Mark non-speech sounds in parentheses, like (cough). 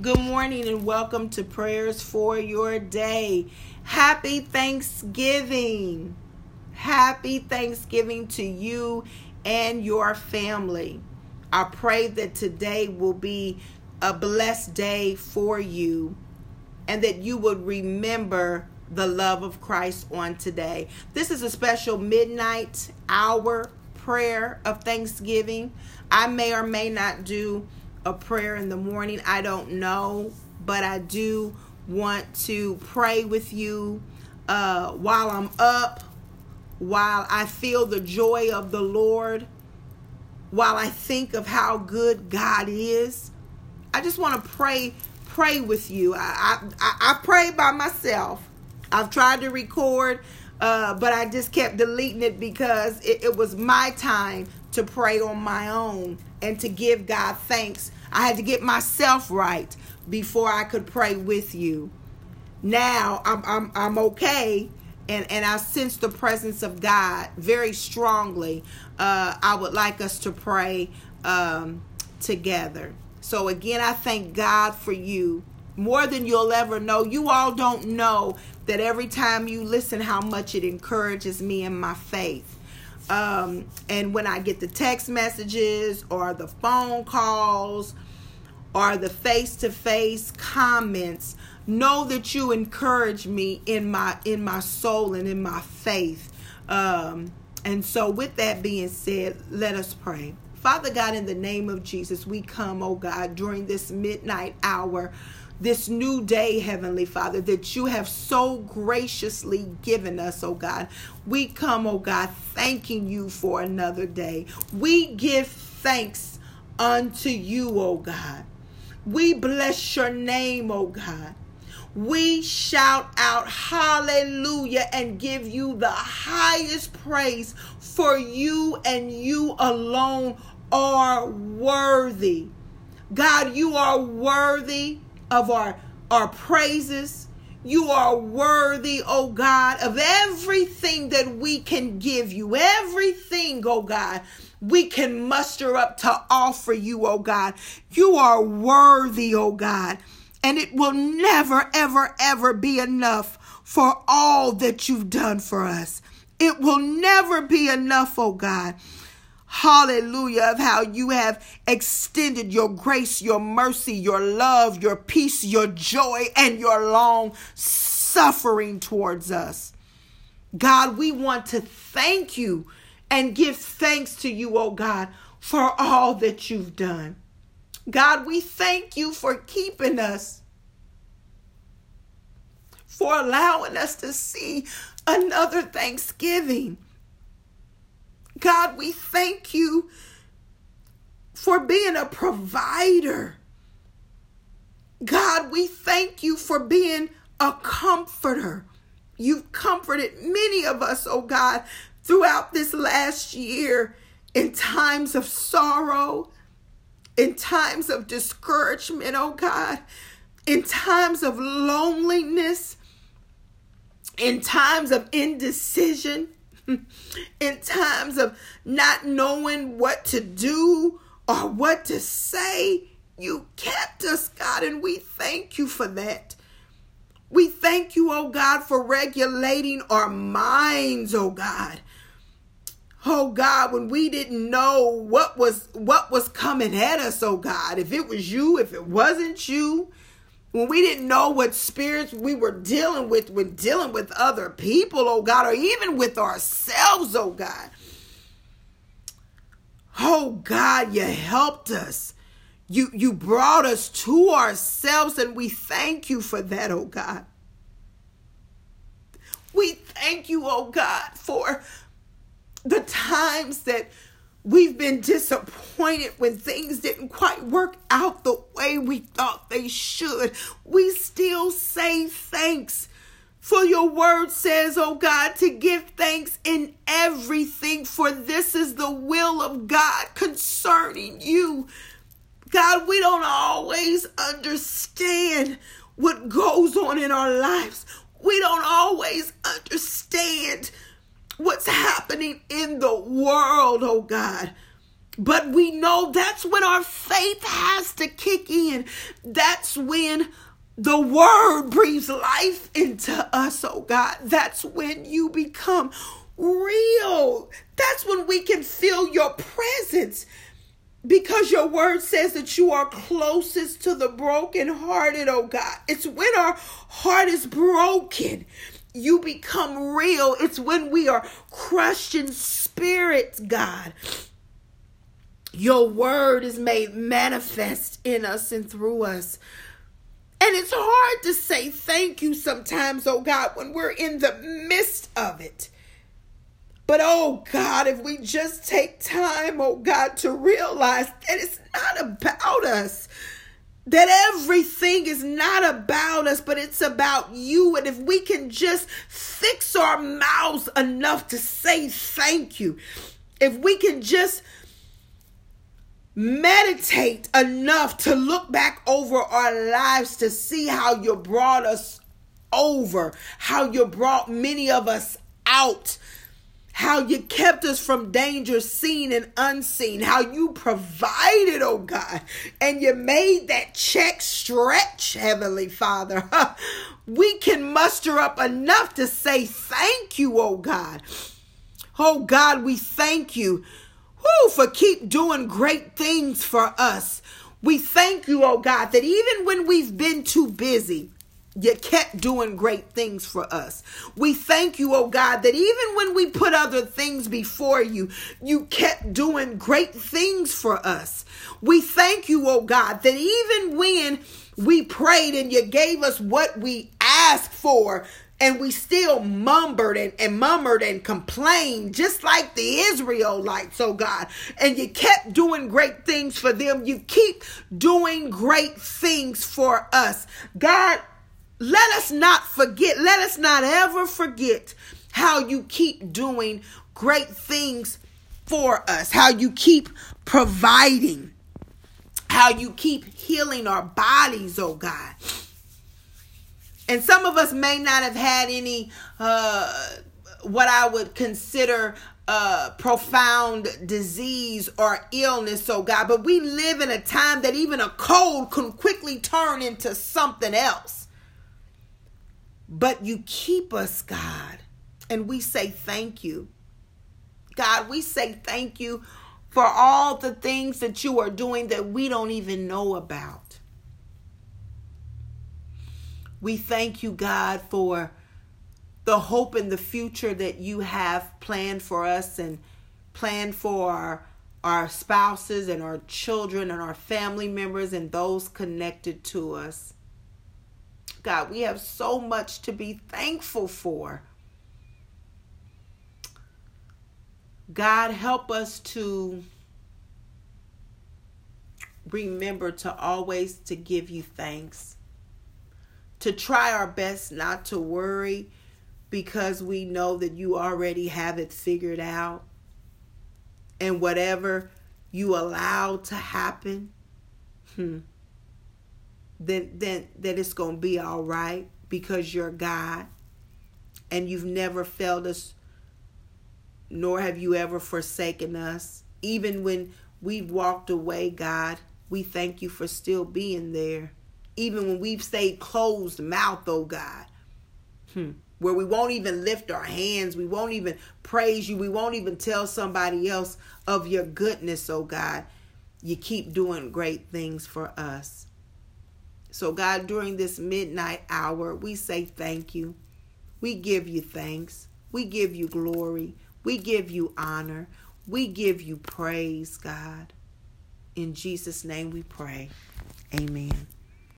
Good morning and welcome to Prayers for Your Day. Happy Thanksgiving. Happy Thanksgiving to you and your family. I pray that today will be a blessed day for you and that you would remember the love of Christ on today. This is a special midnight hour prayer of Thanksgiving. I may or may not do a prayer in the morning. I don't know, but I do want to pray with you uh, while I'm up, while I feel the joy of the Lord, while I think of how good God is. I just want to pray pray with you. I, I I pray by myself. I've tried to record, uh, but I just kept deleting it because it, it was my time to pray on my own and to give God thanks. I had to get myself right before I could pray with you. Now I'm I'm I'm okay and and I sense the presence of God very strongly. Uh, I would like us to pray um, together. So again, I thank God for you more than you'll ever know. You all don't know that every time you listen, how much it encourages me in my faith. Um, and when I get the text messages or the phone calls or the face to face comments, know that you encourage me in my in my soul and in my faith. Um, and so, with that being said, let us pray. Father God, in the name of Jesus, we come, oh God, during this midnight hour this new day, Heavenly Father, that you have so graciously given us, oh God. We come, oh God, thanking you for another day. We give thanks unto you, oh God. We bless your name, oh God. We shout out hallelujah and give you the highest praise for you and you alone are worthy. God, you are worthy of our, our praises. You are worthy, oh God, of everything that we can give you. Everything, oh God, we can muster up to offer you, oh God. You are worthy, oh God. And it will never, ever, ever be enough for all that you've done for us. It will never be enough, oh God hallelujah, of how you have extended your grace, your mercy, your love, your peace, your joy, and your long suffering towards us. God, we want to thank you and give thanks to you, oh God, for all that you've done. God, we thank you for keeping us, for allowing us to see another Thanksgiving. God, we thank you for being a provider. God, we thank you for being a comforter. You've comforted many of us, oh God, throughout this last year in times of sorrow, in times of discouragement, oh God, in times of loneliness, in times of indecision. (laughs) in times of not knowing what to do or what to say. You kept us, God, and we thank you for that. We thank you, oh God, for regulating our minds, oh God. Oh God, when we didn't know what was what was coming at us, oh God, if it was you, if it wasn't you, when we didn't know what spirits we were dealing with when dealing with other people, oh God, or even with ourselves, oh God. Oh God, you helped us. You you brought us to ourselves and we thank you for that, oh God. We thank you, oh God, for the times that We've been disappointed when things didn't quite work out the way we thought they should. We still say thanks. For your word says, oh God, to give thanks in everything, for this is the will of God concerning you. God, we don't always understand what goes on in our lives. We don't always understand what's happening in the world, oh God. But we know that's when our faith has to kick in. That's when the word breathes life into us, oh God. That's when you become real. That's when we can feel your presence because your word says that you are closest to the brokenhearted, oh God. It's when our heart is broken, you become real. It's when we are crushed in spirit, God. Your word is made manifest in us and through us. And it's hard to say thank you sometimes, oh God, when we're in the midst of it. But oh God, if we just take time, oh God, to realize that it's not about us, that everything is not about us, but it's about you. And if we can just fix our mouths enough to say thank you, if we can just meditate enough to look back over our lives to see how you brought us over, how you brought many of us out how you kept us from danger seen and unseen, how you provided, oh God, and you made that check stretch, Heavenly Father. (laughs) we can muster up enough to say thank you, oh God. Oh God, we thank you whoo, for keep doing great things for us. We thank you, oh God, that even when we've been too busy, you kept doing great things for us. We thank you, oh God, that even when we put other things before you, you kept doing great things for us. We thank you, oh God, that even when we prayed and you gave us what we asked for, and we still mumbled and, and and complained just like the Israelites, oh God. And you kept doing great things for them. You keep doing great things for us. God, let us not forget, let us not ever forget how you keep doing great things for us, how you keep providing, how you keep healing our bodies, oh God. And some of us may not have had any, uh, what I would consider uh, profound disease or illness, oh God, but we live in a time that even a cold can quickly turn into something else. But you keep us, God. And we say thank you. God, we say thank you for all the things that you are doing that we don't even know about. We thank you, God, for the hope and the future that you have planned for us and planned for our, our spouses and our children and our family members and those connected to us. God. We have so much to be thankful for. God, help us to remember to always to give you thanks. To try our best not to worry because we know that you already have it figured out. And whatever you allow to happen, hmm, then then that it's going to be all right because you're God and you've never failed us nor have you ever forsaken us. Even when we've walked away God we thank you for still being there. Even when we've stayed closed mouth oh God hmm. where we won't even lift our hands we won't even praise you we won't even tell somebody else of your goodness oh God. You keep doing great things for us so, God, during this midnight hour, we say thank you. We give you thanks. We give you glory. We give you honor. We give you praise, God. In Jesus' name we pray. Amen.